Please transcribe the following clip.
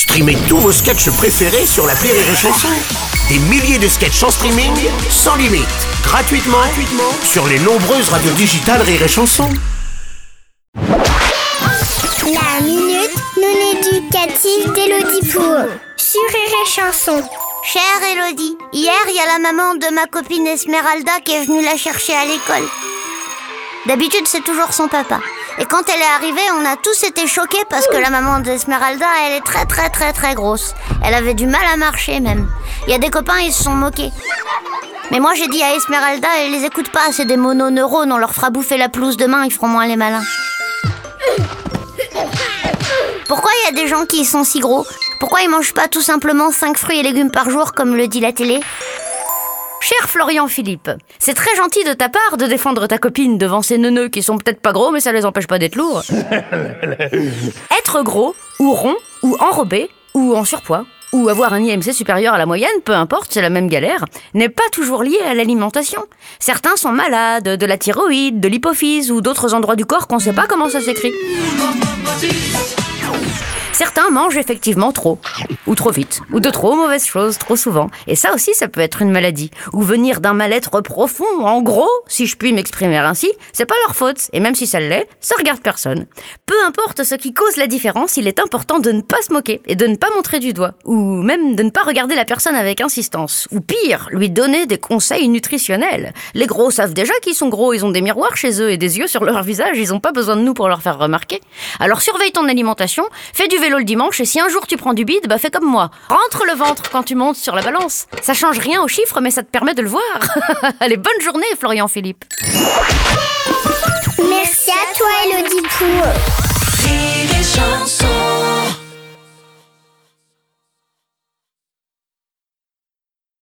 Streamez tous vos sketchs préférés sur la Rire et Chanson. Des milliers de sketchs en streaming, sans limite, gratuitement, gratuitement sur les nombreuses radios digitales Rire et Chanson. La minute non éducative d'Elodie Pour sur Rire et Chanson. Chère Elodie, hier il y a la maman de ma copine Esmeralda qui est venue la chercher à l'école. D'habitude c'est toujours son papa. Et quand elle est arrivée, on a tous été choqués parce que la maman d'Esmeralda, elle est très très très très grosse. Elle avait du mal à marcher même. Il y a des copains, ils se sont moqués. Mais moi j'ai dit à Esmeralda, elle les écoute pas, c'est des mononeurones, on leur fera bouffer la pelouse demain, ils feront moins les malins. Pourquoi il y a des gens qui sont si gros? Pourquoi ils mangent pas tout simplement 5 fruits et légumes par jour comme le dit la télé? Cher Florian Philippe, c'est très gentil de ta part de défendre ta copine devant ces neuneux qui sont peut-être pas gros mais ça les empêche pas d'être lourds. Être gros, ou rond, ou enrobé, ou en surpoids, ou avoir un IMC supérieur à la moyenne, peu importe, c'est la même galère, n'est pas toujours lié à l'alimentation. Certains sont malades, de la thyroïde, de l'hypophyse ou d'autres endroits du corps qu'on sait pas comment ça s'écrit. Certains mangent effectivement trop, ou trop vite, ou de trop mauvaises choses, trop souvent. Et ça aussi, ça peut être une maladie, ou venir d'un mal-être profond. En gros, si je puis m'exprimer ainsi, c'est pas leur faute. Et même si ça l'est, ça regarde personne. Peu importe ce qui cause la différence, il est important de ne pas se moquer et de ne pas montrer du doigt, ou même de ne pas regarder la personne avec insistance, ou pire, lui donner des conseils nutritionnels. Les gros savent déjà qu'ils sont gros, ils ont des miroirs chez eux et des yeux sur leur visage, ils ont pas besoin de nous pour leur faire remarquer. Alors surveille ton alimentation, fais du vélo le dimanche et si un jour tu prends du bide, bah fais comme moi. Rentre le ventre quand tu montes sur la balance. Ça change rien au chiffre, mais ça te permet de le voir. Allez, bonne journée, Florian Philippe. Merci à toi, Elodie.